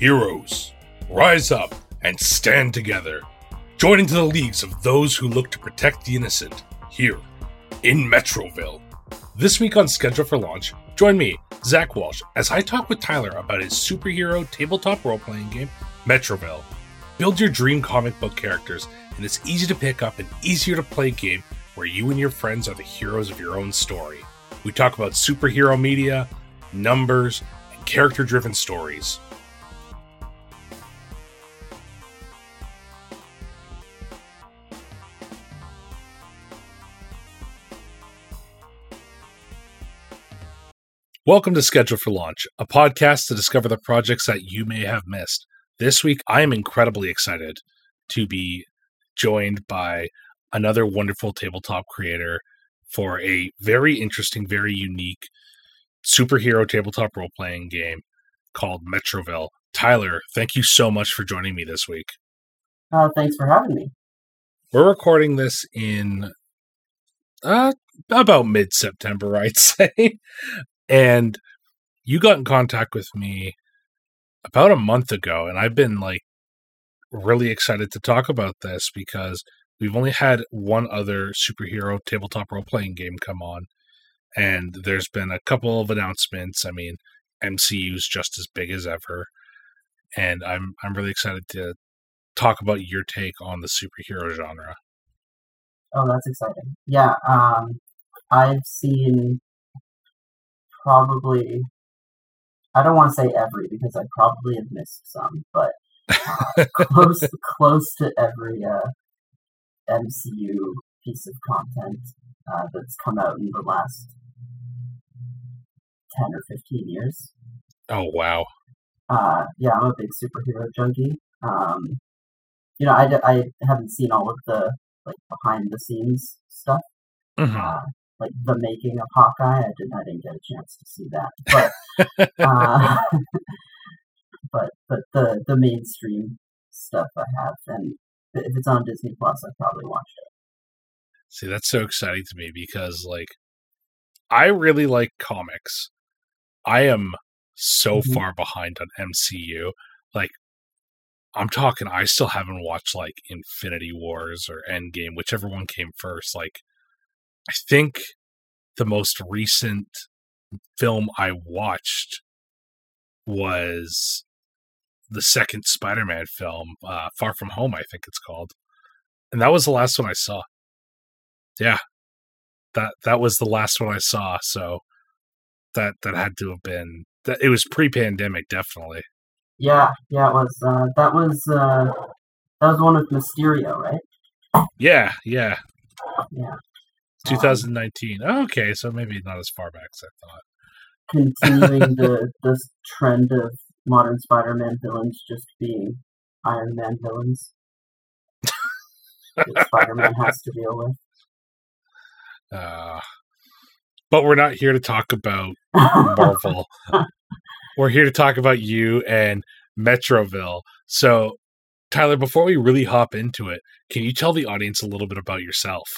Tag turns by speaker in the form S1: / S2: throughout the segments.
S1: Heroes, rise up and stand together. Join into the leagues of those who look to protect the innocent here in Metroville. This week on Schedule for Launch, join me, Zach Walsh, as I talk with Tyler about his superhero tabletop role playing game, Metroville. Build your dream comic book characters in this easy to pick up and easier to play game where you and your friends are the heroes of your own story. We talk about superhero media, numbers, and character driven stories. Welcome to Schedule for Launch, a podcast to discover the projects that you may have missed. This week, I am incredibly excited to be joined by another wonderful tabletop creator for a very interesting, very unique superhero tabletop role playing game called Metroville. Tyler, thank you so much for joining me this week.
S2: Oh, thanks for having me.
S1: We're recording this in uh, about mid September, I'd say. And you got in contact with me about a month ago, and I've been like really excited to talk about this because we've only had one other superhero tabletop role playing game come on, and there's been a couple of announcements. I mean, MCU's just as big as ever, and I'm I'm really excited to talk about your take on the superhero genre.
S2: Oh, that's exciting. Yeah, um, I've seen probably I don't want to say every because I probably have missed some, but uh, close close to every uh, MCU piece of content uh, that's come out in the last ten or fifteen years.
S1: Oh wow!
S2: Uh, yeah, I'm a big superhero junkie. Um, you know, I, I haven't seen all of the like behind the scenes stuff.
S1: Mhm.
S2: Like the making of Hawkeye, I didn't I didn't get a chance to see that, but uh, but but the the mainstream stuff I have, and if it's on Disney Plus, I probably watch it.
S1: See, that's so exciting to me because like I really like comics. I am so
S2: Mhm.
S1: far behind on MCU. Like I'm talking I still haven't watched like Infinity Wars or Endgame, whichever one came first. Like I think the most recent film I watched was the second Spider-Man film, uh, Far From Home, I think it's called, and that was the last one I saw. Yeah, that that was the last one I saw. So that that had to have been that. It was pre-pandemic, definitely.
S2: Yeah, yeah, it was. Uh, that was uh, that was one of Mysterio, right?
S1: Yeah, yeah,
S2: Yeah. Um,
S1: 2019. Oh, okay, so maybe not as far back as I thought.
S2: continuing the this trend of modern Spider-Man villains just being Iron Man villains that Spider-Man has to deal with.
S1: Uh, but we're not here to talk about Marvel. we're here to talk about you and Metroville. So, Tyler, before we really hop into it, can you tell the audience a little bit about yourself?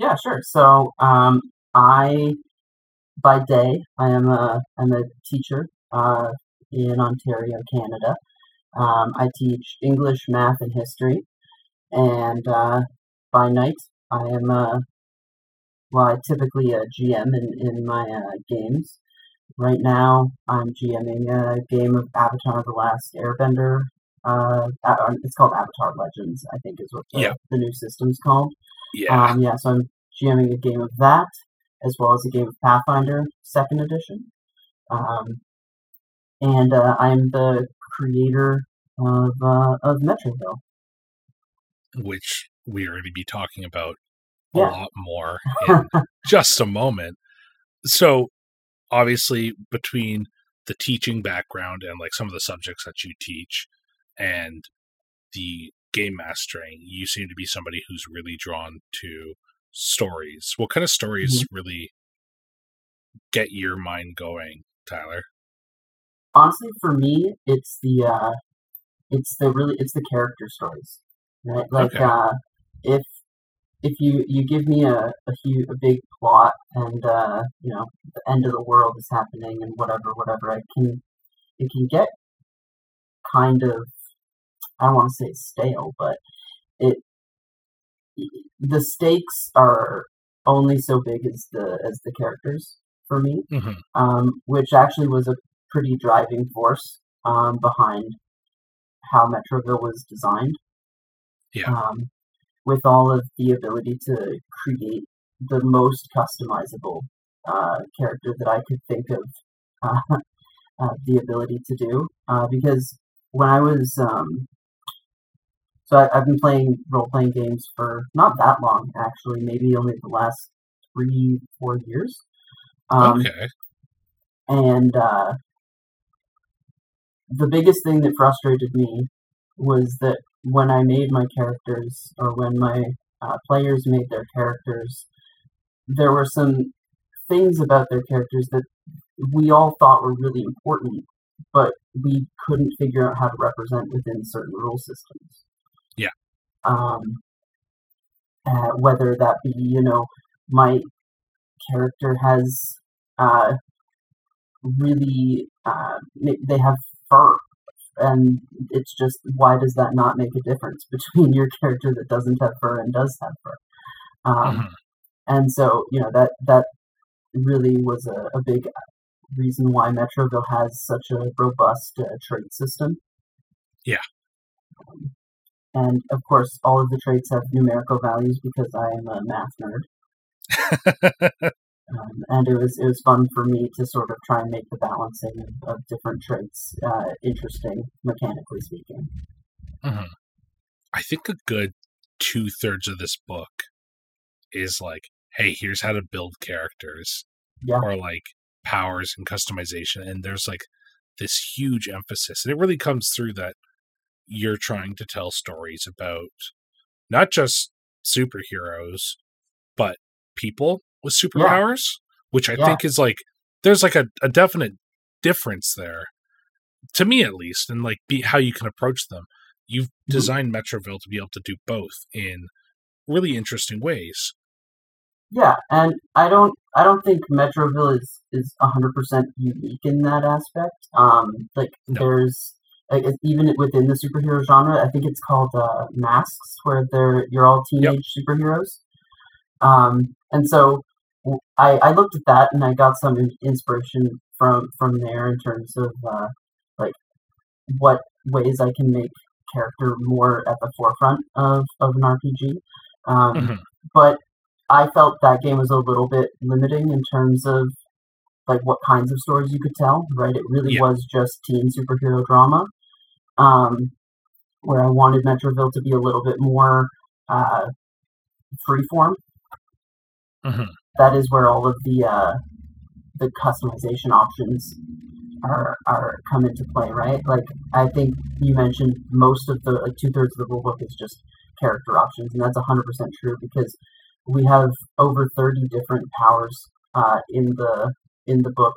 S2: Yeah, sure. So, um, I, by day, I am a I'm a teacher uh, in Ontario, Canada. Um, I teach English, math, and history, and uh, by night, I am a well, I typically a GM in in my uh, games. Right now, I'm GMing a game of Avatar: The Last Airbender. Uh, uh, it's called Avatar Legends, I think, is what the,
S1: Yeah.
S2: the new system's called.
S1: Yeah.
S2: Um, yeah, so I'm GMing a game of that, as well as a game of Pathfinder Second Edition. Um, and uh, I'm the creator of uh, of Metroville.
S1: which we are going to be talking about a
S2: Yeah.
S1: lot more in just a moment. So, obviously, between the teaching background and like some of the subjects that you teach and the game mastering, you seem to be somebody who's really drawn to stories. What kind of stories really get your mind going, Tyler?
S2: Honestly, for me, it's the uh, it's the really it's the character stories, right? Like
S1: Okay.
S2: uh, if if you you give me a a, huge, a big plot and uh, you know the end of the world is happening and whatever whatever, I can it can get kind of I don't want to say stale, but it the stakes are only so big as the as the characters for me,
S1: hmm
S2: um, which actually was a pretty driving force um, behind how Metroville was designed.
S1: Yeah.
S2: Um, with all of the ability to create the most customizable uh, character that I could think of uh, uh, the ability to do. Uh, because when I was um, so I, I've been playing role playing games for not that long, actually, maybe only the last three, four years. Um,
S1: okay.
S2: And uh, the biggest thing that frustrated me was that when I made my characters, or when my uh, players made their characters, there were some things about their characters that we all thought were really important, but we couldn't figure out how to represent within certain rule systems.
S1: Yeah.
S2: Um, uh, whether that be, you know, my character has uh, really uh, they have fur and it's just why does that not make a difference between your character that doesn't have fur and does have fur um,
S1: Mhm.
S2: and so you know that that really was a, a big reason why metroville has such a robust uh, trait system
S1: Yeah.
S2: Um, and of course all of the traits have numerical values because i am a math nerd um, and it was it was fun for me to sort of try and make the balancing of, of different traits uh, interesting, mechanically speaking.
S1: Mhm. I think a good two thirds of this book is like, hey, here's how to build characters,
S2: Yeah.
S1: or like powers and customization, and there's like this huge emphasis, and it really comes through that you're trying to tell stories about not just superheroes, but people with superpowers, which I
S2: Yeah.
S1: think is like there's like a, a definite difference there, to me at least, and like be how you can approach them. You've
S2: Mhm.
S1: designed Metroville to be able to do both in really interesting ways.
S2: Yeah, and I don't I don't think Metroville is is hundred percent unique in that aspect. Um, like
S1: No.
S2: there's like even within the superhero genre, I think it's called uh, Masks, where they're you're all teenage superheroes. Um, and so I, I looked at that and I got some inspiration from from there in terms of uh, like what ways I can make character more at the forefront of, of an RPG. Um,
S1: Mhm.
S2: But I felt that game was a little bit limiting in terms of like what kinds of stories you could tell. Right, it really
S1: Yeah.
S2: was just teen superhero drama. Um, where I wanted Metroville to be a little bit more uh, freeform.
S1: Mhm.
S2: That is where all of the uh, the customization options are are come into play, right? Like I think you mentioned most of the like two thirds of the rulebook is just character options, and that's hundred percent true because we have over thirty different powers uh, in the in the book.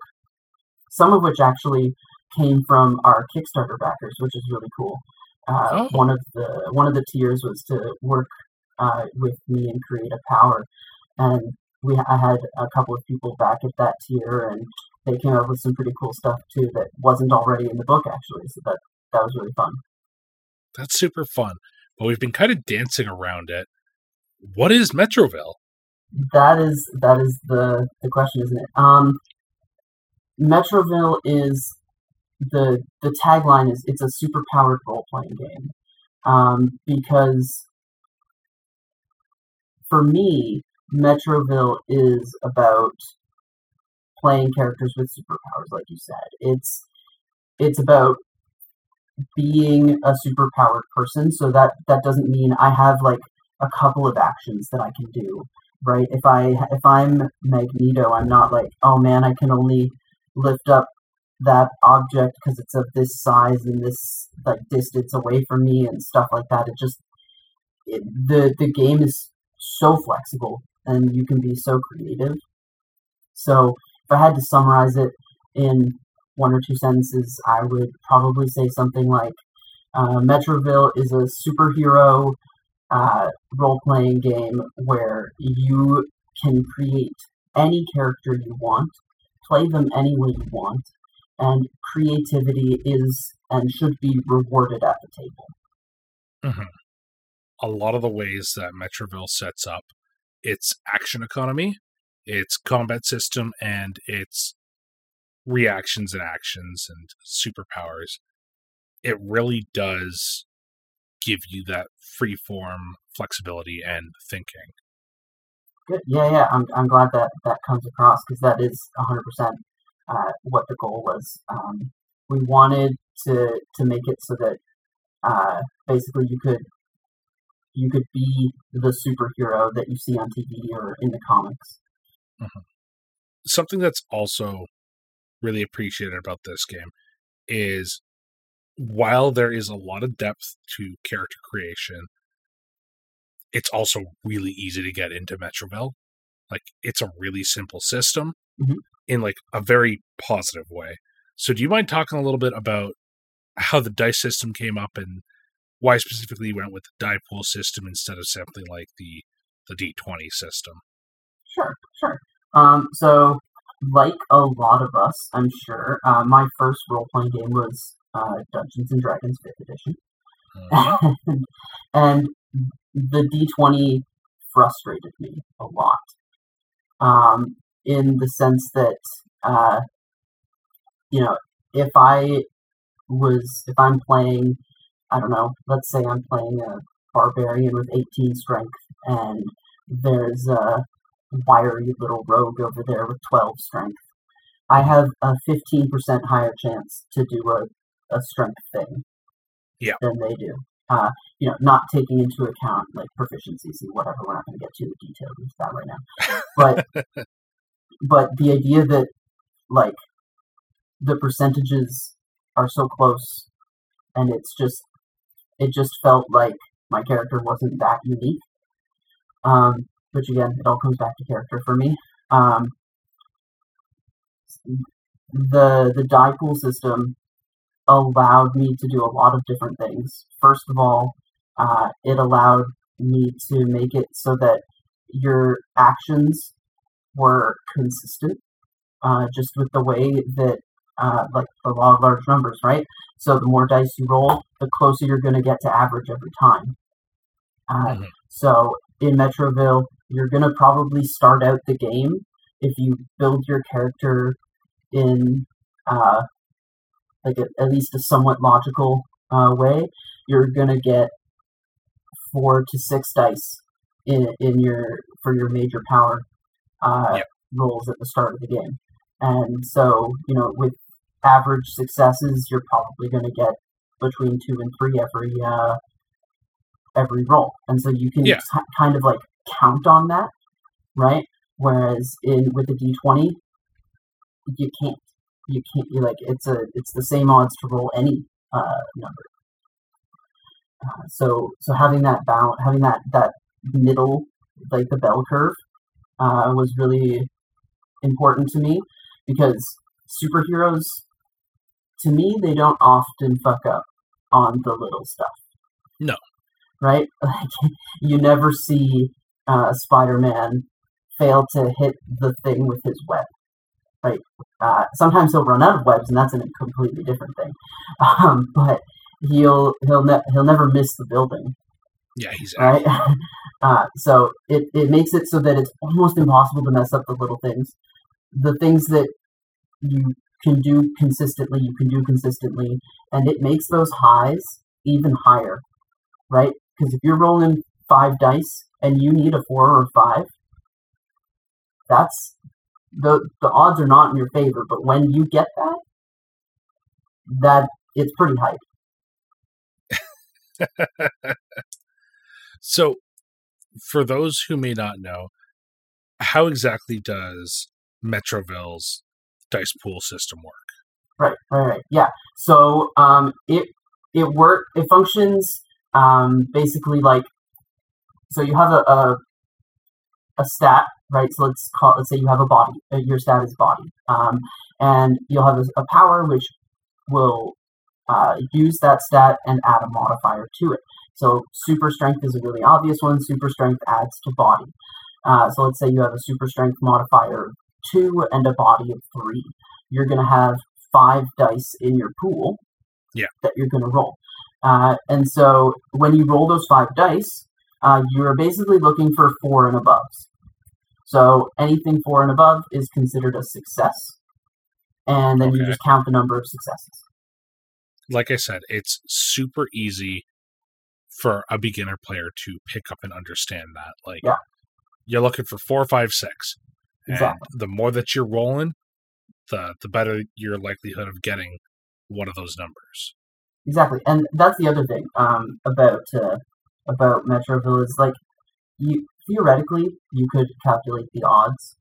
S2: Some of which actually came from our Kickstarter backers, which is really cool. Uh,
S1: Oh.
S2: One of the one of the tiers was to work uh, with me and create a power, and we I had a couple of people back at that tier, and they came up with some pretty cool stuff too that wasn't already in the book actually. So that that was really fun.
S1: That's super fun. But we've been kind of dancing around it. What is Metroville?
S2: That is that is the the question, isn't it? Um, Metroville is the the tagline is it's a super powered role playing game um, because for me Metroville is about playing characters with superpowers, like you said. It's it's about being a superpowered person. So that that doesn't mean I have like a couple of actions that I can do right? If I if I'm Magneto, I'm not like, oh man, I can only lift up that object because it's of this size and this like distance away from me and stuff like that. It just it, the the game is so flexible and you can be so creative. So if I had to summarize it in one or two sentences, I would probably say something like uh, Metroville is a superhero uh, role playing game where you can create any character you want, play them any way you want, and creativity is and should be rewarded at the table.
S1: Mhm. A lot of the ways that Metroville sets up its action economy, its combat system, and its reactions and actions and superpowers, it really does give you that free form flexibility and thinking.
S2: Good. Yeah, yeah. I'm, I'm glad that that comes across because that is 100% uh, what the goal was. Um, we wanted to to make it so that uh, basically you could you could be the superhero that you see on TV or in the comics.
S1: Something that's also really appreciated about this game is while there is a lot of depth to character creation, it's also really easy to get into Metroville. Like it's a really simple system
S2: Mhm.
S1: in like a very positive way. So do you mind talking a little bit about how the dice system came up and why specifically you went with the die pool system instead of something like the the D20 system?
S2: Sure, sure. Um, so, like a lot of us, I'm sure, uh, my first role playing game was uh, Dungeons and Dragons Fifth Edition,
S1: Mhm.
S2: and, and the D20 frustrated me a lot. Um, in the sense that, uh, you know, if I was, if I'm playing, I don't know, let's say I'm playing a barbarian with 18 strength, and there's a wiry little rogue over there with 12 strength. I have a 15% higher chance to do a, a strength thing
S1: Yeah.
S2: than they do. Uh, you know, not taking into account like proficiencies and whatever. We're not going to get too detailed into that right now. But but the idea that like the percentages are so close, and it's just it just felt like my character wasn't that unique. Um, which again, it all comes back to character for me. Um, the the die pool system allowed me to do a lot of different things. First of all, uh, it allowed me to make it so that your actions were consistent, uh, just with the way that, uh, like the law of large numbers, right? So the more dice you roll, the closer you're going to get to average every time. Uh,
S1: Mhm.
S2: So in Metroville, you're going to probably start out the game if you build your character in uh, like a, at least a somewhat logical uh, way. You're going to get four to six dice in in your for your major power uh,
S1: Yep.
S2: rolls at the start of the game. And so, you know, with average successes, you're probably going to get between two and three every uh, every roll, and so you can
S1: Yeah.
S2: ki- kind of like count on that, right? Whereas in with the D twenty, you can't. You can't. You like it's a it's the same odds to roll any uh, number. Uh, so so having that balance, having that that middle like the bell curve uh, was really important to me because superheroes to me they don't often fuck up on the little stuff
S1: No.
S2: right like you never see uh, spider-man fail to hit the thing with his web right uh, sometimes he'll run out of webs and that's a completely different thing um, but he'll he'll ne- he'll never miss the building
S1: Yeah, he's
S2: right? uh, so it, it makes it so that it's almost impossible to mess up the little things. The things that you can do consistently, you can do consistently, and it makes those highs even higher, right? Because if you're rolling five dice and you need a four or five, that's the the odds are not in your favor. But when you get that, that it's pretty hype.
S1: So, for those who may not know, how exactly does Metroville's dice pool system work?
S2: Right, right, right. Yeah. So um, it it work it functions um, basically like so you have a, a a stat, right? So let's call let's say you have a body. uh, Your stat is body, um, and you'll have a, a power which will uh, use that stat and add a modifier to it. So super strength is a really obvious one. Super strength adds to body. Uh, so let's say you have a super strength modifier two and a body of three. You're going to have five dice in your pool
S1: Yeah.
S2: that you're going to roll. Uh, and so when you roll those five dice, uh, you're basically looking for four and above. So anything four and above is considered a success, and then you just count the number of successes.
S1: Like I said, it's super easy for a beginner player to pick up and understand that. Like,
S2: Yeah.
S1: you're looking for four, five, six. And
S2: Exactly.
S1: the more that you're rolling, the the better your likelihood of getting one of those numbers.
S2: Exactly, and that's the other thing um, about uh, about Metroville is like you theoretically you could calculate the odds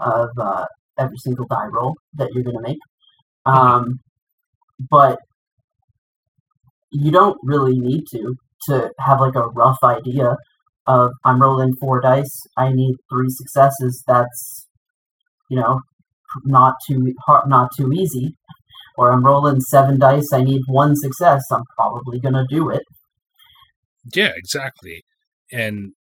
S2: of uh, every single die roll that you're going to make, um, but you don't really need to to have like a rough idea of I'm rolling four dice. I need three successes. That's you know not too hard, not too easy or I'm rolling seven dice, I need one success, I'm probably gonna do it.
S1: Yeah, exactly. And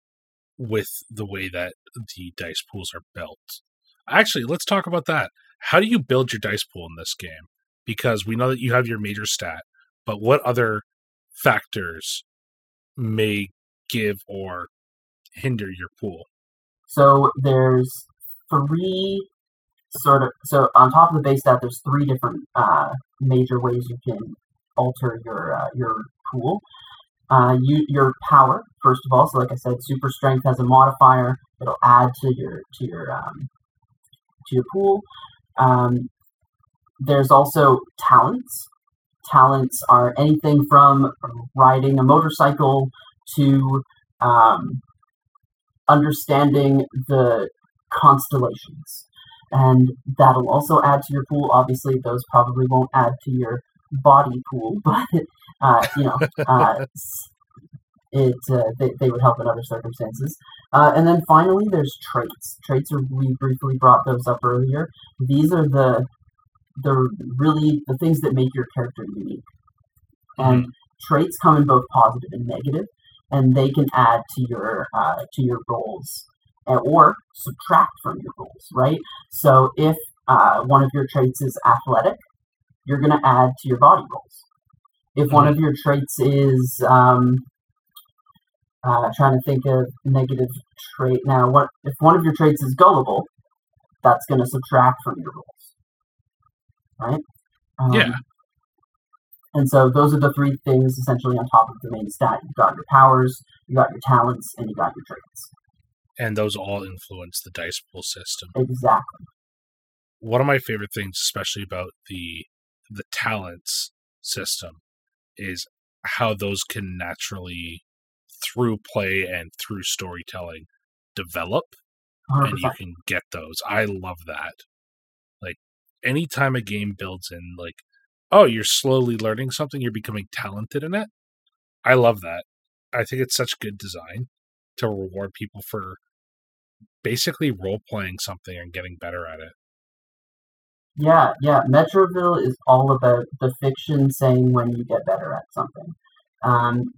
S1: with the way that the dice pools are built. Actually, let's talk about that. How do you build your dice pool in this game? Because we know that you have your major stat, but what other factors may give or hinder your pool?
S2: So there's three sort of so on top of the base stat, there's three different uh, major ways you can alter your uh, your pool. Uh, you, your power, first of all. So, like I said, super strength has a modifier. It'll add to your to your um, to your pool. Um, there's also talents. Talents are anything from riding a motorcycle to um, understanding the constellations, and that'll also add to your pool. Obviously, those probably won't add to your body pool, but uh, you know, uh, it uh, they, they would help in other circumstances. Uh, and then finally, there's traits. Traits are we briefly brought those up earlier. These are the the really the things that make your character unique. And traits come in both positive and negative, and they can add to your uh, to your rolls uh, or subtract from your rolls. Right. So if uh, one of your traits is athletic, you're going to add to your body rolls. If one of your traits is um, uh, trying to think of negative trait now, what if one of your traits is gullible? That's going to subtract from your rolls, right? Um,
S1: Yeah.
S2: And so those are the three things essentially on top of the main stat. You've got your powers, you got your talents, and you got your traits.
S1: And those all influence the dice pool system.
S2: Exactly.
S1: one of my favorite things, especially about the the talents system, is how those can naturally, through play and through storytelling, develop, and
S2: 100%.
S1: you can get those. I love that. Like anytime a game builds in, like, oh, you're slowly learning something, you're becoming talented in it. I love that. I think it's such good design to reward people for basically role playing something and getting better at it.
S2: Yeah, yeah. Metroville is all about the fiction saying when you get better at something. Um,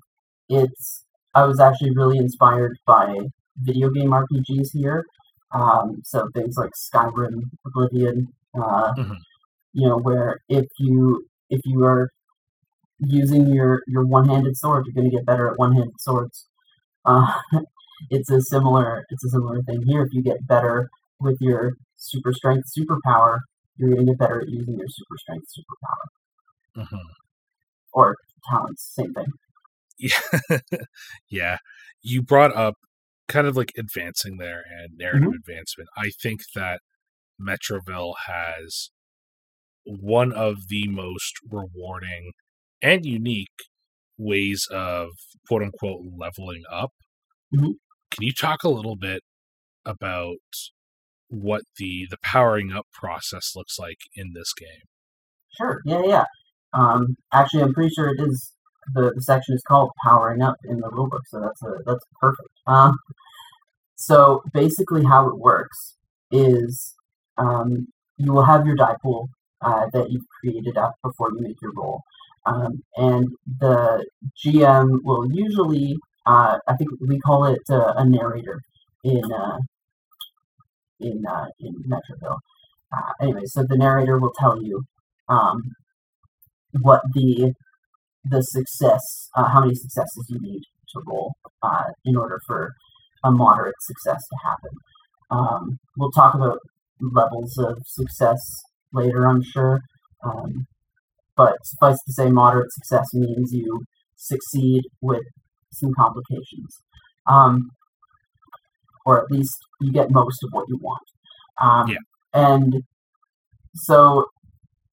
S2: it's I was actually really inspired by video game RPGs here. Um, so things like Skyrim, Oblivion, uh,
S1: Mhm.
S2: you know, where if you if you are using your your one-handed sword, you're going to get better at one-handed swords. Uh, it's a similar it's a similar thing here. If you get better with your super strength superpower, you're going to get better at using your super strength superpower
S1: Mhm.
S2: or talents. Same thing.
S1: Yeah. yeah. You brought up kind of like advancing there and narrative advancement. I think that Metroville has one of the most rewarding and unique ways of quote unquote leveling up.
S2: Mhm.
S1: Can you talk a little bit about what the the powering up process looks like in this game?
S2: Sure. Yeah, yeah. Um, actually, I'm pretty sure it is. The, the section is called "Powering Up" in the rulebook, so that's a, that's perfect. Um, so basically, how it works is um, you will have your die pool uh, that you've created up before you make your roll, um, and the GM will usually, uh, I think we call it uh, a narrator in uh, in uh, in Metroville. Uh, anyway, so the narrator will tell you um, what the the success, uh, how many successes you need to roll uh, in order for a moderate success to happen. Um, we'll talk about levels of success later, I'm sure. Um, but suffice to say, moderate success means you succeed with some complications. Um, or at least you get most of what you want. Um,
S1: Yeah.
S2: And so,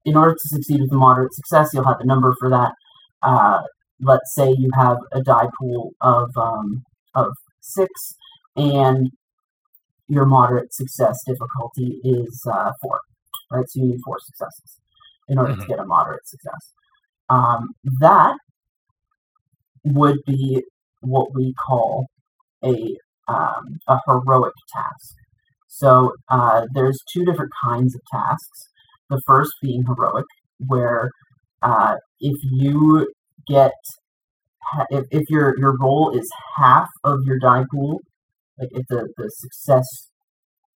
S2: in order to succeed with a moderate success, you'll have a number for that. Uh, let's say you have a die pool of um, of six, and your moderate success difficulty is uh, four, right? So you need four successes in order to
S1: Mhm.
S2: get a moderate success. Um, that would be what we call a um, a heroic task. So uh, there's two different kinds of tasks. The first being heroic, where uh, if you get if, if your your roll is half of your die pool, like if the the success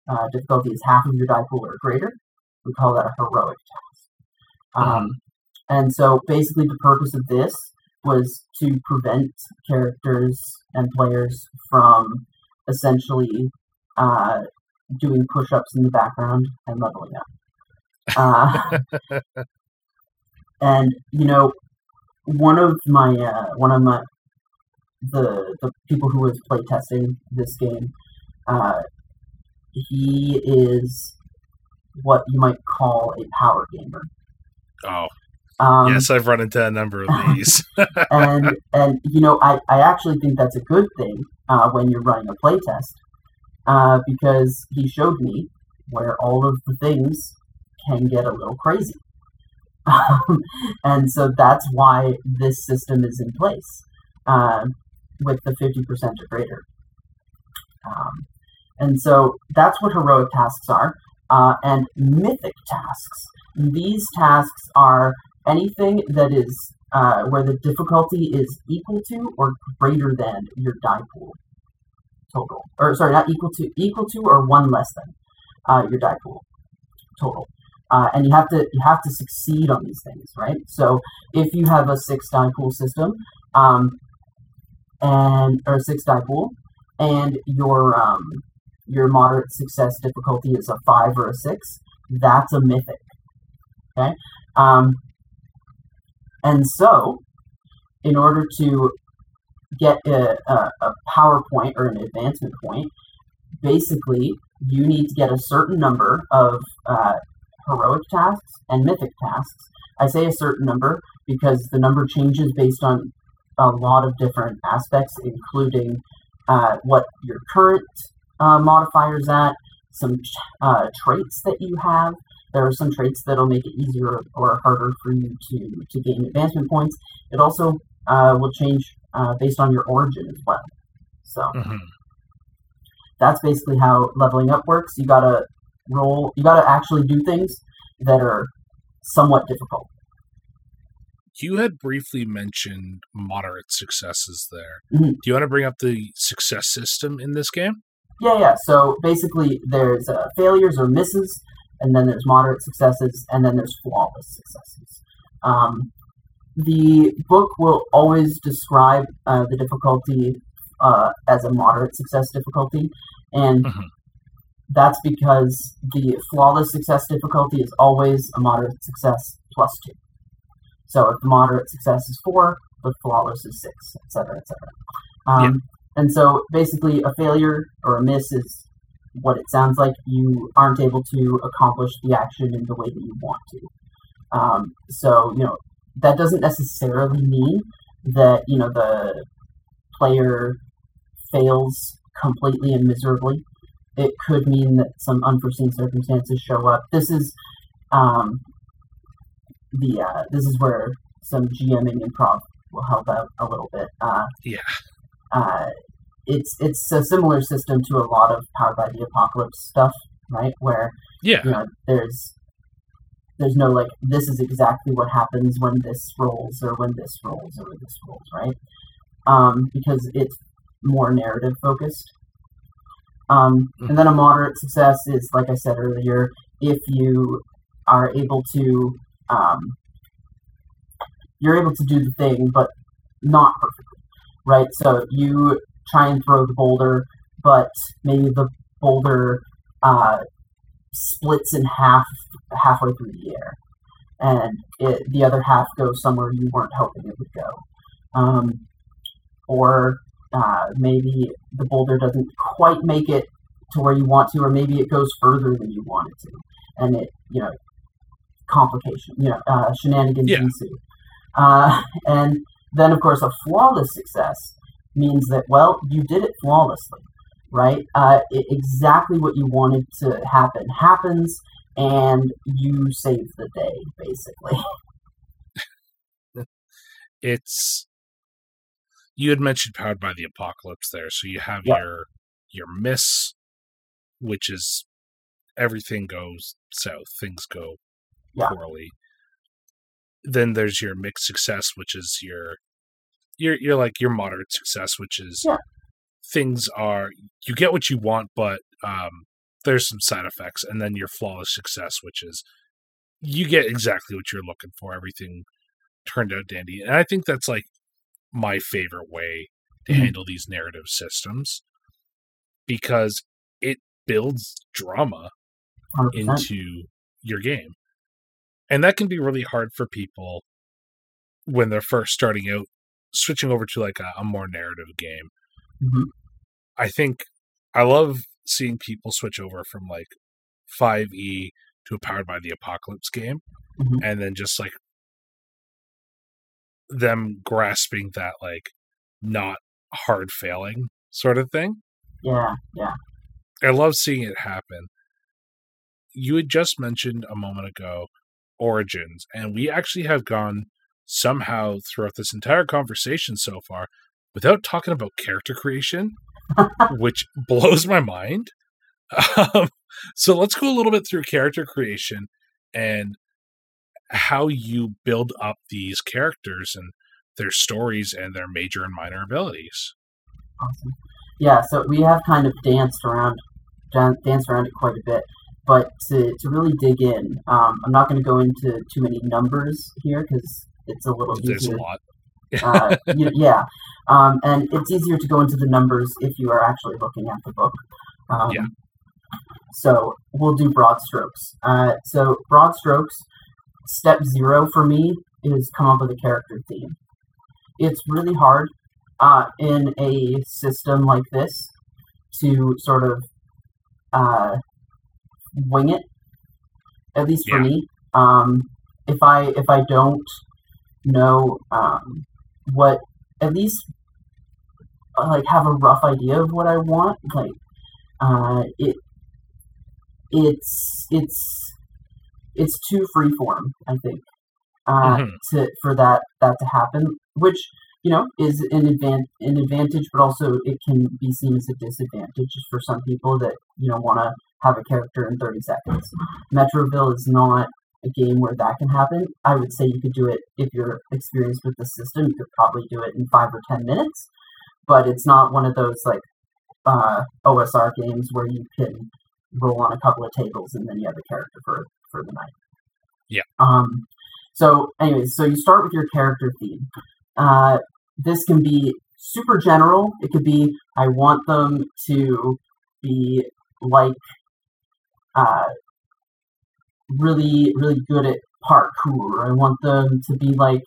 S2: uh, difficulty is half of your die pool or greater, we call that a heroic task. Um, and so basically, the purpose of this was to prevent characters and players from essentially uh, doing push-ups in the background and leveling up. Uh, and you know, one of my uh, one of my the the people who was playtesting this game, uh, he is what you might call a power gamer.
S1: Oh,
S2: Um,
S1: yes, I've run into a number of these.
S2: and and you know I, I actually think that's a good thing uh, when you're running a playtest uh, because he showed me where all of the things can get a little crazy. Um, and so that's why this system is in place uh, with the 50% or greater. Um, and so that's what heroic tasks are uh, and mythic tasks. These tasks are anything that is uh, where the difficulty is equal to or greater than your die pool total, or sorry, not equal to, equal to or one less than uh, your die pool total. Uh, and you have to you have to succeed on these things, right? So if you have a six die pool system, um, and or six die pool, and your um, your moderate success difficulty is a five or a six, that's a mythic. Okay. Um, and so, in order to get a, a, a power point or an advancement point, basically you need to get a certain number of uh, heroic tasks and mythic tasks. I say a certain number because the number changes based on a lot of different aspects, including uh, what your current uh, modifiers at, some uh, traits that you have, there are some traits that'll make it easier or harder for you to, to gain advancement points. It also uh, will change uh, based on your origin as well. So
S1: Mhm.
S2: that's basically how leveling up works. You gotta roll. You gotta actually do things that are somewhat difficult.
S1: You had briefly mentioned moderate successes there.
S2: Mhm.
S1: Do you want to bring up the success system in this game?
S2: Yeah, yeah. So basically, there's uh, failures or misses, and then there's moderate successes, and then there's flawless successes. Um, the book will always describe uh, the difficulty uh, as a moderate success difficulty, and
S1: Mhm.
S2: that's because the flawless success difficulty is always a moderate success plus two. So if the moderate success is four, the flawless is six, etc., etc. Um,
S1: Yeah.
S2: And so basically, a failure or a miss is what it sounds like. You aren't able to accomplish the action in the way that you want to. Um, so you know that doesn't necessarily mean that you know the player fails completely and miserably. It could mean that some unforeseen circumstances show up. This is um, the uh, this is where some GMing improv will help out a little bit. Uh,
S1: Yeah.
S2: Uh, it's it's a similar system to a lot of Powered by the Apocalypse stuff, right? Where
S1: Yeah.
S2: you know there's there's no like this is exactly what happens when this rolls or when this rolls or when this rolls, right? Um, because it's more narrative focused. Um, and then a moderate success is, like I said earlier, if you are able to um, you're able to do the thing, but not perfectly, right? So you try and throw the boulder, but maybe the boulder uh, splits in half halfway through the air, and it, the other half goes somewhere you weren't hoping it would go. Um, or uh, maybe the boulder doesn't quite make it to where you want to, or maybe it goes further than you want it to, and it you know complication, you know uh, shenanigans
S1: Yeah.
S2: ensue. Uh, and then of course a flawless success means that well you did it flawlessly, right? Uh, it, exactly what you wanted to happen happens, and you save the day basically.
S1: it's you had mentioned powered by the apocalypse there so you have
S2: Yeah.
S1: your your miss which is everything goes south things go
S2: Yeah.
S1: poorly then there's your mixed success which is your you're you're like your moderate success which is
S2: Yeah.
S1: things are you get what you want but um there's some side effects and then your flawless success which is you get exactly what you're looking for everything turned out dandy and i think that's like my favorite way to
S2: Mhm.
S1: handle these narrative systems because it builds drama
S2: 100%.
S1: into your game. And that can be really hard for people when they're first starting out, switching over to like a, a more narrative game.
S2: Mhm.
S1: I think I love seeing people switch over from like 5e to a powered by the apocalypse game
S2: Mhm.
S1: and then just like them grasping that like not hard failing sort of thing.
S2: Yeah, yeah.
S1: I love seeing it happen. You had just mentioned a moment ago Origins, and we actually have gone somehow throughout this entire conversation so far without talking about character creation, which blows my mind. Um, so let's go a little bit through character creation and how you build up these characters and their stories and their major and minor abilities.
S2: Awesome. Yeah, so we have kind of danced around, danced around it quite a bit, but to, to really dig in, um, I'm not going to go into too many numbers here because it's a little
S1: There's a
S2: easier.
S1: lot.
S2: uh, y- yeah, um, and it's easier to go into the numbers if you are actually looking at the book. Um,
S1: Yeah.
S2: So we'll do broad strokes. Uh, so broad strokes, step zero for me is come up with a character theme. It's really hard uh, in a system like this to sort of uh, wing it. At least for me, um, if I if I don't know um, what at least uh, like have a rough idea of what I want, like uh, it it's it's it's too freeform. I think uh,
S1: Mhm.
S2: to for that that to happen, which you know is an advan- an advantage, but also it can be seen as a disadvantage for some people that you know want to have a character in thirty seconds. Metroville is not a game where that can happen. I would say you could do it if you're experienced with the system. You could probably do it in five or ten minutes, but it's not one of those like uh, OSR games where you can roll on a couple of tables and then you have a character for for the night.
S1: Yeah.
S2: Um. So, anyways, so you start with your character theme. Uh, this can be super general. It could be I want them to be like uh, really really good at parkour. I want them to be like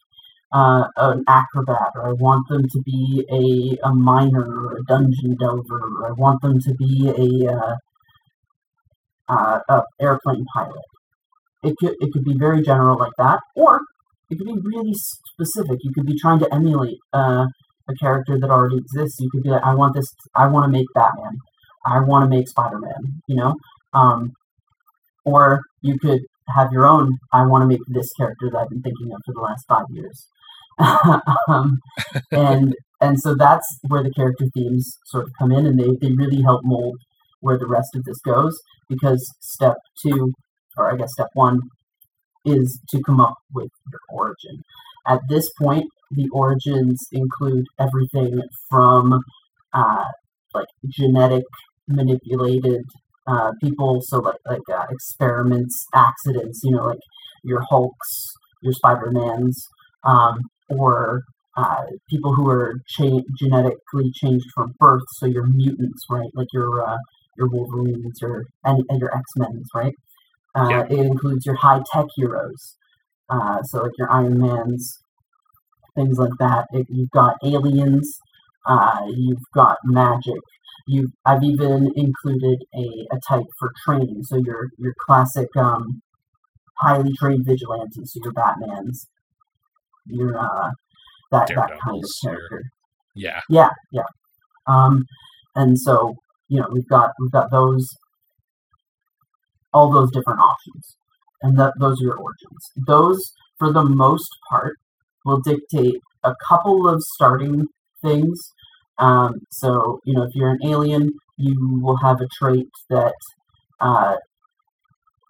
S2: uh, an acrobat, or I want them to be a, a miner or a dungeon delver, or I want them to be a, uh, uh, a airplane pilot. It could it could be very general like that, or it could be really specific. You could be trying to emulate uh, a character that already exists. You could be like, I want this. I want to make Batman. I want to make Spider Man. You know, um, or you could have your own. I want to make this character that I've been thinking of for the last five years. um, and and so that's where the character themes sort of come in, and they they really help mold where the rest of this goes. Because step two, or I guess step one, is to come up with your origin. At this point, the origins include everything from uh, like genetic manipulated uh, people, so like like uh, experiments, accidents. You know, like your Hulks, your Spider Mans, um, or uh, people who are cha- genetically changed from birth, so your mutants, right? Like your uh, your Wolverines or and, and your X Men's, right? Uh,
S1: Yeah.
S2: It includes your high tech heroes, uh, so like your Iron Mans, things like that. It, you've got aliens, uh, you've got magic. You, I've even included a, a type for training. So your your classic um, highly trained vigilantes, so your Batman's, your uh, that that kind of
S1: Daredevils,
S2: character.
S1: Yeah.
S2: Yeah, yeah. Um, and so you know we've got we've got those all those different options, and that those are your origins. Those, for the most part, will dictate a couple of starting things. Um, so you know if you're an alien, you will have a trait that uh,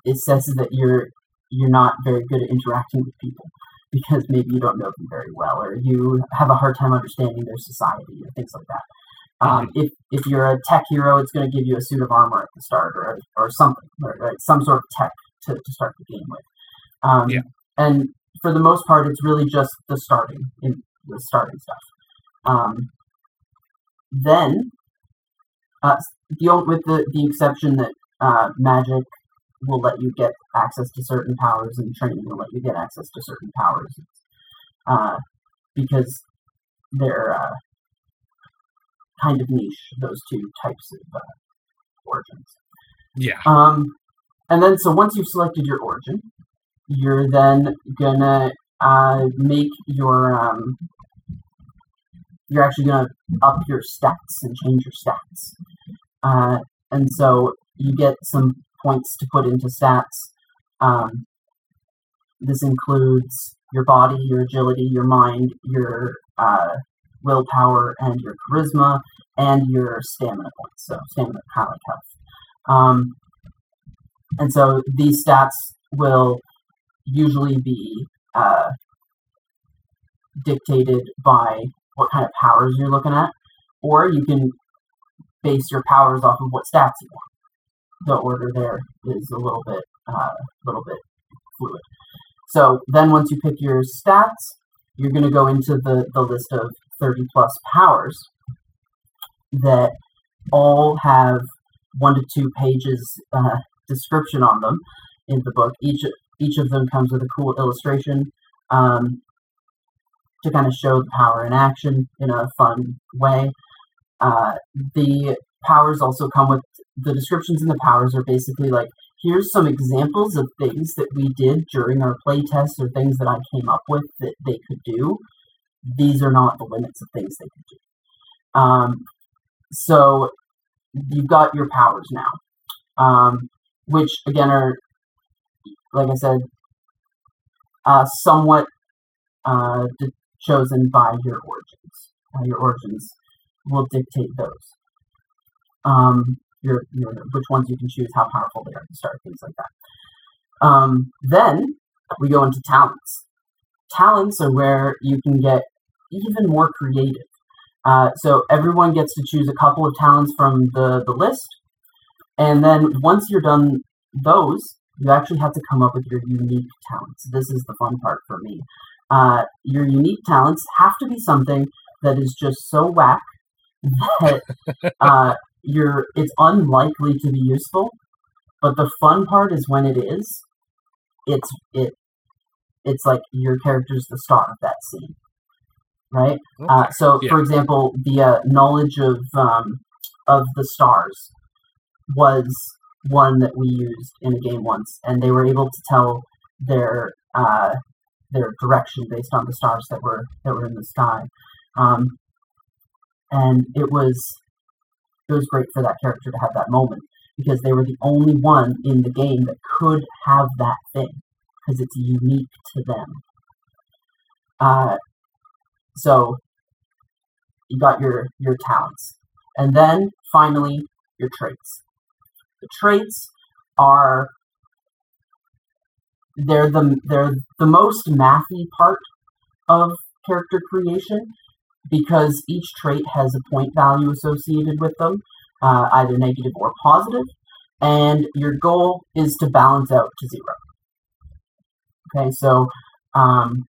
S2: it says that you're you're not very good at interacting with people because maybe you don't know them very well or you have a hard time understanding their society or things like that. Um, if if you're a tech hero, it's going to give you a suit of armor at the start or or something, or, or some sort of tech to, to start the game with. Um,
S1: Yeah.
S2: And for the most part, it's really just the starting in the starting stuff. Um, then, uh, the with the the exception that uh, magic will let you get access to certain powers and training will let you get access to certain powers uh, because they're uh, kind of niche those two types of uh, origins
S1: Yeah.
S2: um, and then so once you've selected your origin you're then gonna uh, make your um, you're actually gonna up your stats and change your stats uh, and so you get some points to put into stats. Um, this includes your body, your agility, your mind, your uh, willpower, and your charisma, and your stamina points. So stamina, health. Um, and so these stats will usually be uh, dictated by what kind of powers you're looking at, or you can base your powers off of what stats you want the order there is a little bit uh, little bit fluid. So then once you pick your stats, you're going to go into the, the list of 30 plus powers that all have one to two pages uh, description on them in the book. Each each of them comes with a cool illustration um, to kind of show the power in action in a fun way. Uh, the powers also come with the descriptions and the powers are basically like here's some examples of things that we did during our playtest or things that I came up with that they could do. These are not the limits of things they could do. Um, so you've got your powers now, um, which again are, like I said, uh, somewhat uh, de- chosen by your origins. Uh, your origins will dictate those. Um, your, your which ones you can choose, how powerful they are to start, things like that. Um, then we go into talents. Talents are where you can get even more creative. Uh, so everyone gets to choose a couple of talents from the, the list, and then once you're done those, you actually have to come up with your unique talents. This is the fun part for me. Uh, your unique talents have to be something that is just so whack that uh, you're it's unlikely to be useful. But the fun part is when it is, it's it it's like your character's the star of that scene, right? Uh, so,
S1: Yeah.
S2: for example, the uh, knowledge of um, of the stars was one that we used in a game once, and they were able to tell their uh, their direction based on the stars that were that were in the sky, um, and it was it was great for that character to have that moment because they were the only one in the game that could have that thing because it's unique to them. Uh, so you got your your talents, and then finally your traits. The traits are they're the they're the most mathy part of character creation because each trait has a point value associated with them, uh, either negative or positive, and your goal is to balance out to zero. Okay, so um,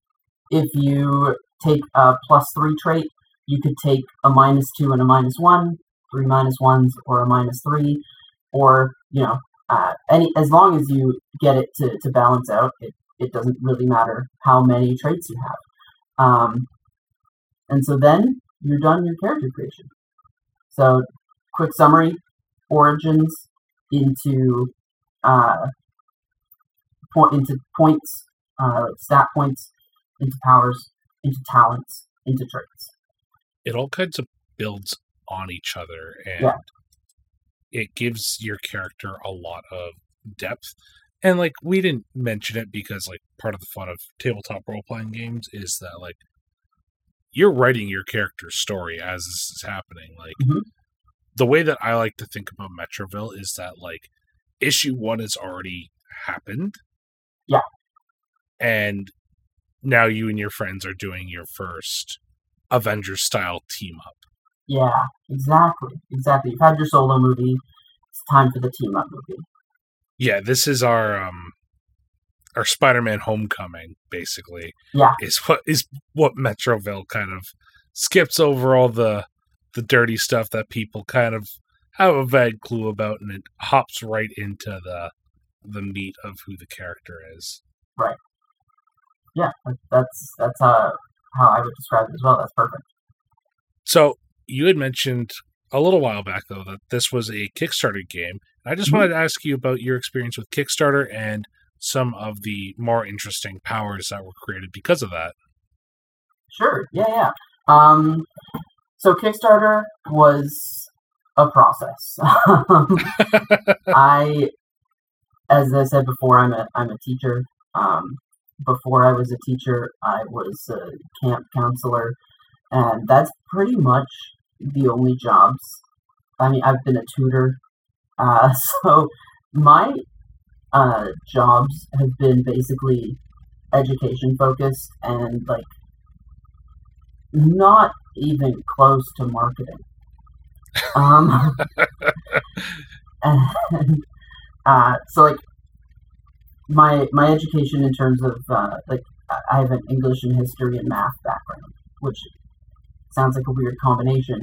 S2: if you take a plus three trait, you could take a minus two and a minus one, three minus ones, or a minus three, or you know, uh, any as long as you get it to, to balance out, it, it doesn't really matter how many traits you have. Um, and so then you're done your character creation. So, quick summary: origins into uh, point into points, uh, like stat points, into powers, into talents, into traits.
S1: It all kinds of builds on each other and
S2: Yeah.
S1: It gives your character a lot of depth. And like we didn't mention it because like part of the fun of tabletop role playing games is that like you're writing your character's story as this is happening. Like
S2: Mhm.
S1: the way that I like to think about Metroville is that like issue one has already happened.
S2: Yeah.
S1: And now you and your friends are doing your first Avengers style team up.
S2: Yeah, exactly, exactly. You've had your solo movie. It's time for the team up movie.
S1: Yeah, this is our um our Spider-Man Homecoming basically.
S2: Yeah.
S1: Is what is what Metroville kind of skips over all the the dirty stuff that people kind of have a vague clue about and it hops right into the the meat of who the character is.
S2: Right. Yeah, that's that's uh, how I would describe it as well. That's perfect.
S1: So you had mentioned a little while back though that this was a Kickstarter game. I just
S2: Mhm.
S1: wanted to ask you about your experience with Kickstarter and some of the more interesting powers that were created because of that.
S2: Sure. Yeah, yeah. Um, so Kickstarter was a process. I, as I said before, I'm a I'm a teacher. Um, before I was a teacher, I was a camp counselor, and that's pretty much the only jobs. I mean, I've been a tutor, uh, so my uh, jobs have been basically education focused and like not even close to marketing. Um, and uh, so like my my education in terms of uh, like I- I have an English and history and math background, which sounds like a weird combination,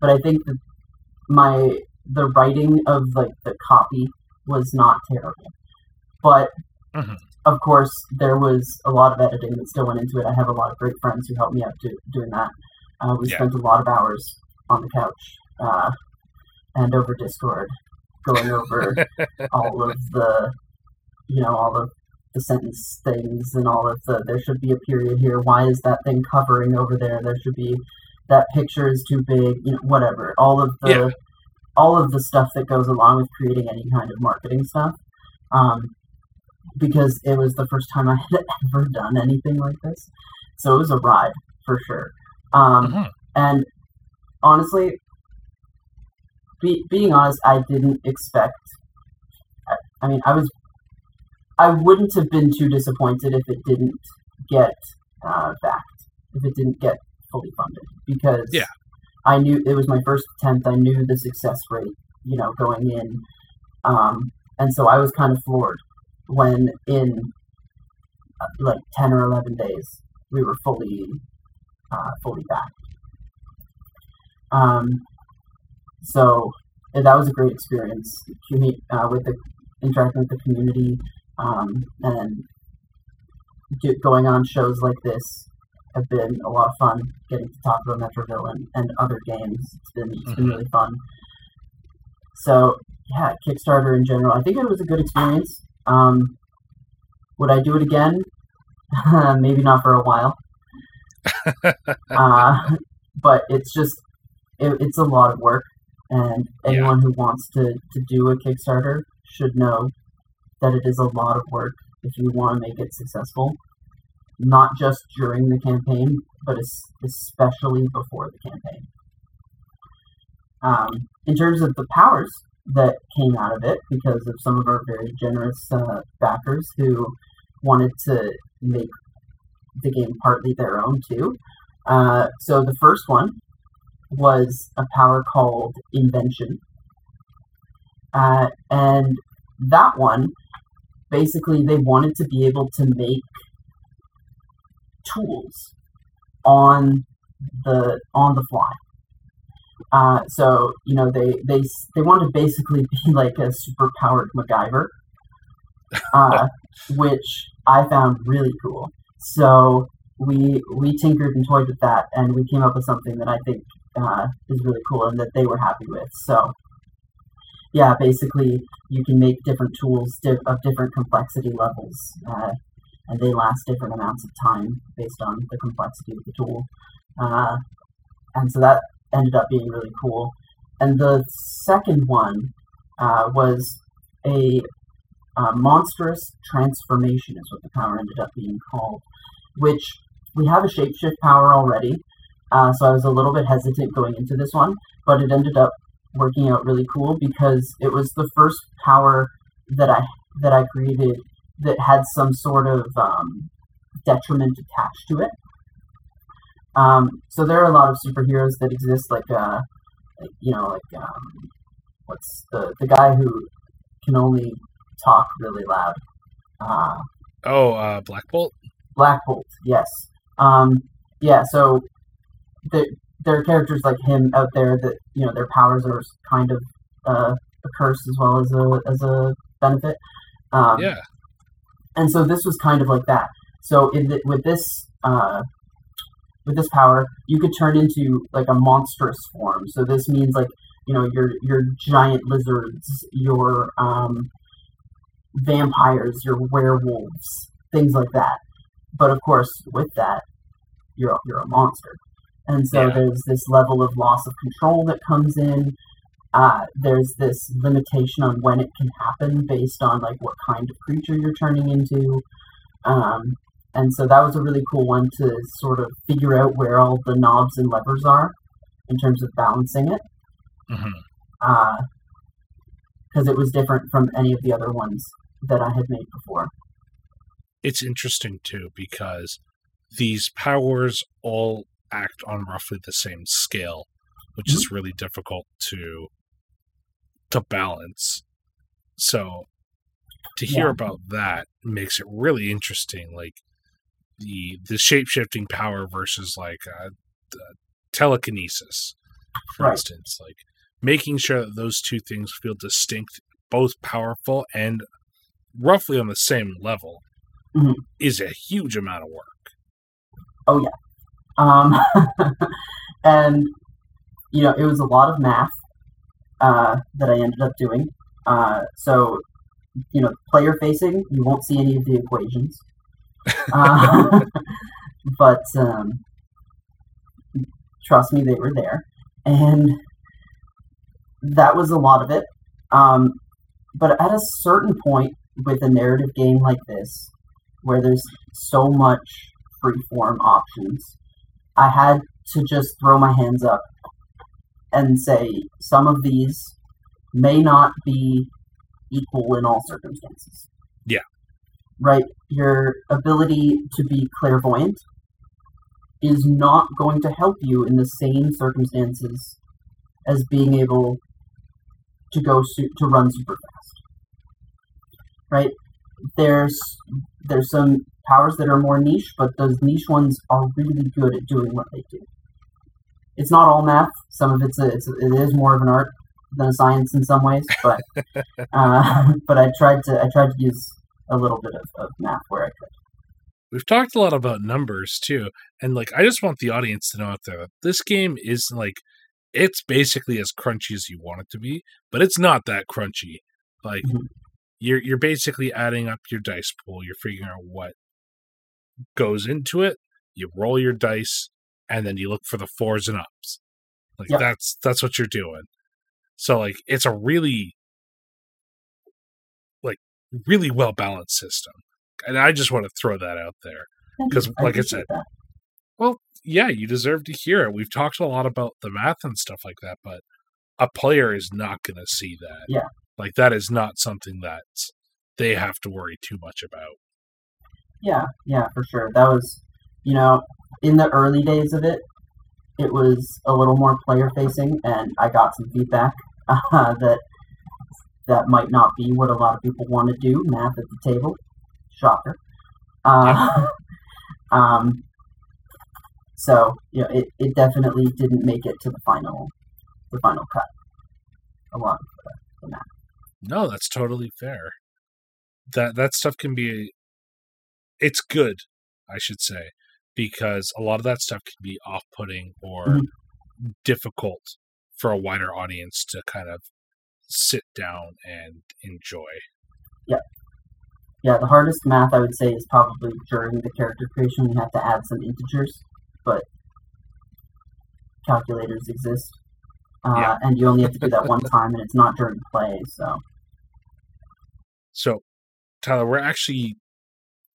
S2: but I think that my the writing of like the copy was not terrible, but
S1: Mhm.
S2: of course there was a lot of editing that still went into it. I have a lot of great friends who helped me out do, doing that. Uh, we
S1: Yeah.
S2: spent a lot of hours on the couch uh, and over Discord, going over all of the, you know, all of the sentence things and all of the. There should be a period here. Why is that thing covering over there? There should be that picture is too big. You know, whatever. All of the,
S1: Yeah.
S2: all of the stuff that goes along with creating any kind of marketing stuff. Um, because it was the first time I had ever done anything like this, so it was a ride for sure. Um,
S1: Mhm.
S2: and honestly, be, being honest, I didn't expect. I, I mean, I was. I wouldn't have been too disappointed if it didn't get uh, backed, if it didn't get fully funded, because
S1: Yeah.
S2: I knew it was my first attempt. I knew the success rate, you know, going in, um, and so I was kind of floored when in uh, like ten or eleven days we were fully, uh, fully back. Um, so that was a great experience uh, with the interacting with the community um, and do, going on shows like this have been a lot of fun. Getting to talk about Metroville and, and other games, it's been it's been
S1: Mhm.
S2: really fun. So yeah, Kickstarter in general, I think it was a good experience. Um, would I do it again? Maybe not for a while. uh, but it's just it, it's a lot of work and anyone who wants to, to do a kickstarter should know that it is a lot of work if you want to make it successful not just during the campaign but es- especially before the campaign um, in terms of the powers that came out of it because of some of our very generous uh, backers who wanted to make the game partly their own too uh, so the first one was a power called Invention. Uh, and that one, basically, they wanted to be able to make tools on the on the fly. Uh, so you know they they they want to basically be like a super powered MacGyver, uh, which I found really cool. So we we tinkered and toyed with that, and we came up with something that I think uh, is really cool and that they were happy with. So yeah, basically you can make different tools di- of different complexity levels, uh, and they last different amounts of time based on the complexity of the tool. Uh, and so that ended up being really cool. And the second one uh, was a uh, monstrous transformation, is what the power ended up being called. Which we have a shapeshift power already, uh, so I was a little bit hesitant going into this one, but it ended up working out really cool because it was the first power that I that I created that had some sort of um, detriment attached to it. Um, so there are a lot of superheroes that exist, like, uh, like you know, like um, what's the the guy who can only talk really loud? Uh,
S1: oh, uh, Black Bolt.
S2: Black Bolt, yes. Um, yeah, so there, there are characters like him out there that you know their powers are kind of uh, a curse as well as a as a benefit. Um,
S1: yeah.
S2: And so this was kind of like that. So the, with this uh, with this power, you could turn into like a monstrous form. So this means like you know your your giant lizards, your um, vampires, your werewolves, things like that. But of course, with that, you're you're a monster, and so
S1: Yeah.
S2: there's this level of loss of control that comes in. Uh, there's this limitation on when it can happen based on like what kind of creature you're turning into. Um, and so that was a really cool one to sort of figure out where all the knobs and levers are in terms of balancing it, because it was different from any of the other ones that I had made before.
S1: It's interesting too because these powers all act on roughly the same scale, which is really difficult to to balance. So to hear
S2: Yeah.
S1: about that makes it really interesting. Like the the shape shifting power versus like uh, the telekinesis, for
S2: Right.
S1: instance, like making sure that those two things feel distinct, both powerful and roughly on the same level,
S2: Mhm.
S1: is a huge amount of work.
S2: Oh yeah, um, and you know, it was a lot of math uh, that I ended up doing. Uh, so, you know, player facing, you won't see any of the equations. Uh, but um, trust me, they were there, and that was a lot of it. Um, but at a certain point with a narrative game like this, where there's so much freeform options, I had to just throw my hands up and say some of these may not be equal in all circumstances.
S1: Yeah.
S2: Right? Your ability to be clairvoyant is not going to help you in the same circumstances as being able to go su- to run super fast. Right? There's there's some powers that are more niche, but those niche ones are really good at doing what they do. It's not all math. Some of it's, a, it's it is more of an art than a science in some ways, but uh, but I tried to I tried to use a little bit of, of math where I could.
S1: We've talked a lot about numbers too, and like I just want the audience to know out there that this game is like it's basically as crunchy as you want it to be, but it's not that crunchy. Like
S2: Mhm.
S1: you're you're basically adding up your dice pool, you're figuring out what goes into it, you roll your dice, and then you look for the fours and ups. Like
S2: Yep.
S1: that's that's what you're doing. So like it's a really like really well balanced system. And I just want to throw that out there.
S2: because
S1: like I said,
S2: that.
S1: Well, yeah, you deserve to hear it. We've talked a lot about the math and stuff like that, but a player is not going to see that.
S2: Yeah.
S1: Like that is not something that they have to worry too much about.
S2: Yeah, yeah, for sure. That was, you know, in the early days of it, it was a little more player facing, and I got some feedback uh, that that might not be what a lot of people want to do. Math at the table, shocker. Uh, um, So you know, it, it definitely didn't make it to the final the final cut. A lot of map.
S1: No, that's totally fair. That that stuff can be it's good, I should say, because a lot of that stuff can be off-putting or
S2: Mhm.
S1: difficult for a wider audience to kind of sit down and enjoy.
S2: Yeah, Yeah, the hardest math I would say is probably during the character creation. You have to add some integers, but calculators exist, uh,
S1: Yeah.
S2: and you only have to do that one time, and it's not during play. So
S1: So, Tyler, we're actually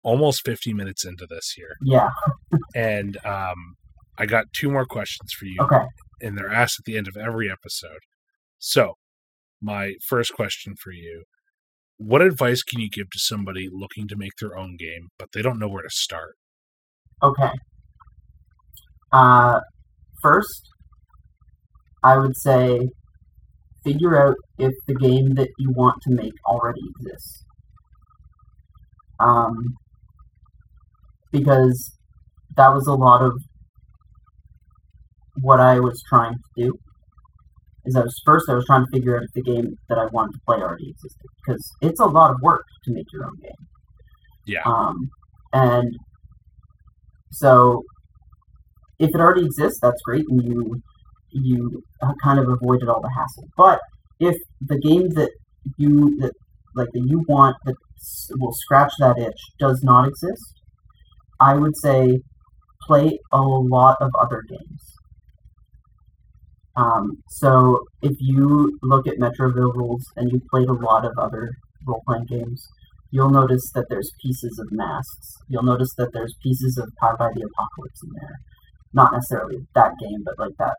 S1: almost 50 minutes into this here,
S2: yeah,
S1: and um, I got two more questions for you,
S2: okay,
S1: and they're asked at the end of every episode. So, my first question for you What advice can you give to somebody looking to make their own game, but they don't know where to start?
S2: okay. Uh, first, I would say figure out if the game that you want to make already exists. Um, because that was a lot of what I was trying to do. Is I was first I was trying to figure out if the game that I wanted to play already existed because it's a lot of work to make your own game.
S1: Yeah.
S2: Um, and so if it already exists, that's great, and you you kind of avoided all the hassle. But if the game that you that like that you want that will scratch that itch does not exist, I would say play a lot of other games. Um, so if you look at Metroville rules and you've played a lot of other role playing games, you'll notice that there's pieces of masks. You'll notice that there's pieces of Powered by the Apocalypse in there. Not necessarily that game, but like that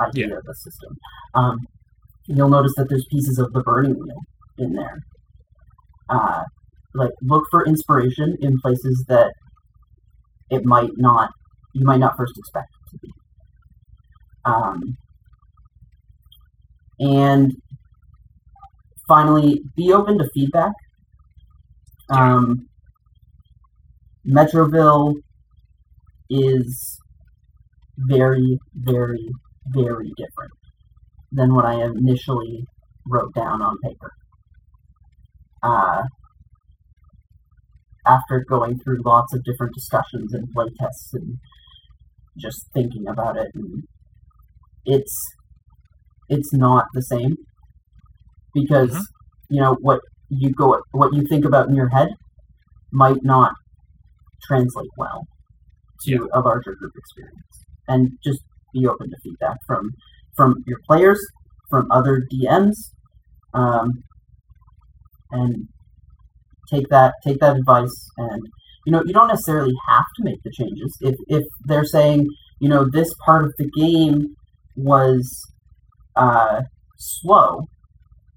S2: idea of the system. Um, you'll notice that there's pieces of the Burning Wheel in there. Uh, like look for inspiration in places that it might not you might not first expect it to be. Um, and finally, be open to feedback. Um, Metroville is very, very, very different than what I initially wrote down on paper. Uh, after going through lots of different discussions and playtests and just thinking about it, and it's it's not the same because
S1: Mhm.
S2: you know what you go what you think about in your head might not translate well to
S1: Yeah.
S2: a larger group experience and just be open to feedback from from your players from other dms um, and take that take that advice and you know you don't necessarily have to make the changes if if they're saying you know this part of the game was uh, slow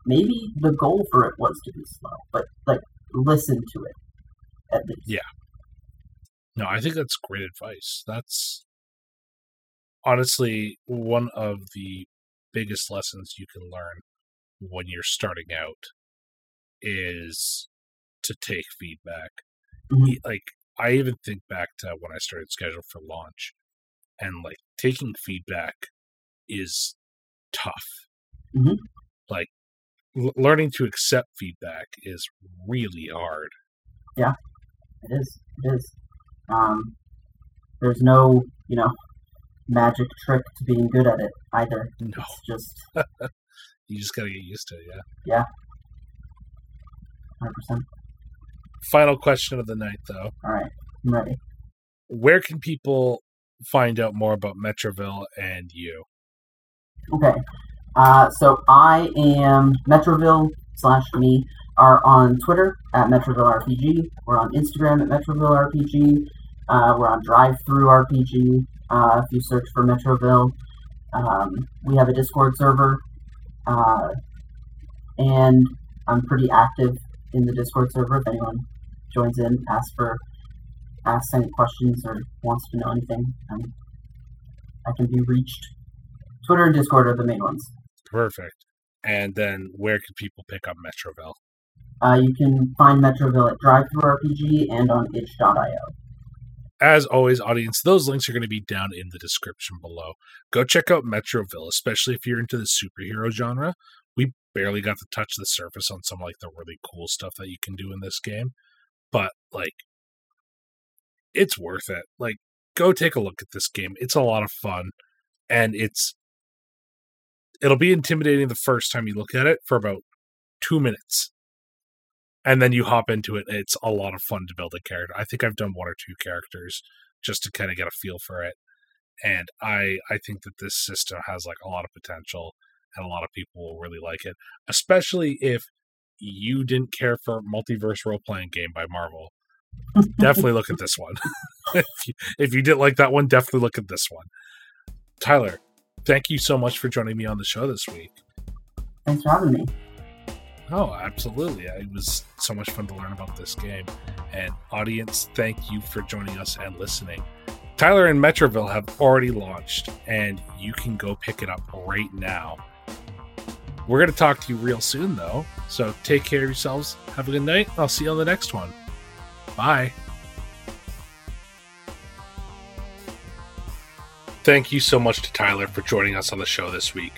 S2: maybe the goal for it was to be slow but like listen to it at least Yeah.
S1: No, I think that's great advice. That's honestly one of the biggest lessons you can learn when you're starting out is to take feedback.
S2: Mhm.
S1: E- Like I even think back to when I started schedule for launch and like taking feedback is tough.
S2: Mhm.
S1: Like l- learning to accept feedback is really hard.
S2: Yeah, it is. It is. Um, there's no, you know, magic trick to being good at it either.
S1: No,
S2: It's just
S1: you just got to get used to it, Yeah. yeah.
S2: 100%.
S1: Final question of the night, though.
S2: All right, I'm ready.
S1: Where can people find out more about Metroville and you?
S2: Okay. Uh, so I am Metroville slash me are on Twitter at Metroville RPG. We're on Instagram at Metroville RPG. Uh, we're on Drive Through RPG. Uh, if you search for Metroville, um, we have a Discord server, uh, and I'm pretty active in the Discord server. If anyone joins in, asks for asks any questions or wants to know anything, um, I can be reached. Twitter and Discord are the main ones.
S1: Perfect. And then where can people pick up Metroville?
S2: Uh, you can find Metroville at Drive RPG and on itch.io.
S1: as always, audience, those links are going to be down in the description below. Go check out Metroville, especially if you're into the superhero genre. We barely got to touch the surface on some like the really cool stuff that you can do in this game, but like it's worth it. Like go take a look at this game. It's a lot of fun and it's it'll be intimidating the first time you look at it for about 2 minutes and then you hop into it it's a lot of fun to build a character i think i've done one or two characters just to kind of get a feel for it and i i think that this system has like a lot of potential and a lot of people will really like it especially if you didn't care for multiverse role playing game by marvel definitely look at this one if, you, if you didn't like that one definitely look at this one tyler thank you so much for joining me on the show this week
S2: thanks for having me
S1: Oh, absolutely. It was so much fun to learn about this game. And, audience, thank you for joining us and listening. Tyler and Metroville have already launched, and you can go pick it up right now. We're going to talk to you real soon, though. So take care of yourselves. Have a good night. I'll see you on the next one. Bye. Thank you so much to Tyler for joining us on the show this week.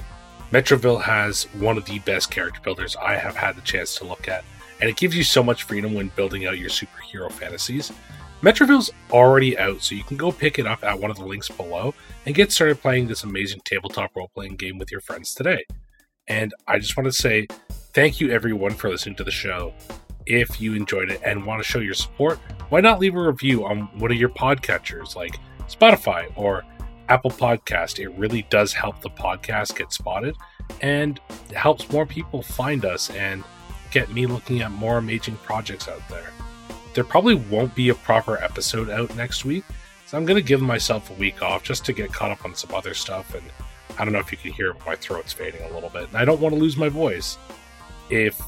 S1: Metroville has one of the best character builders I have had the chance to look at, and it gives you so much freedom when building out your superhero fantasies. Metroville's already out, so you can go pick it up at one of the links below and get started playing this amazing tabletop role playing game with your friends today. And I just want to say thank you everyone for listening to the show. If you enjoyed it and want to show your support, why not leave a review on one of your podcatchers like Spotify or Apple Podcast. It really does help the podcast get spotted and helps more people find us and get me looking at more amazing projects out there. There probably won't be a proper episode out next week, so I'm going to give myself a week off just to get caught up on some other stuff. And I don't know if you can hear, my throat's fading a little bit, and I don't want to lose my voice. If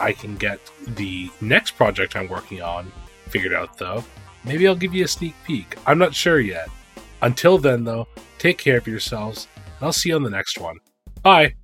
S1: I can get the next project I'm working on figured out, though, maybe I'll give you a sneak peek. I'm not sure yet. Until then, though, take care of yourselves, and I'll see you on the next one. Bye.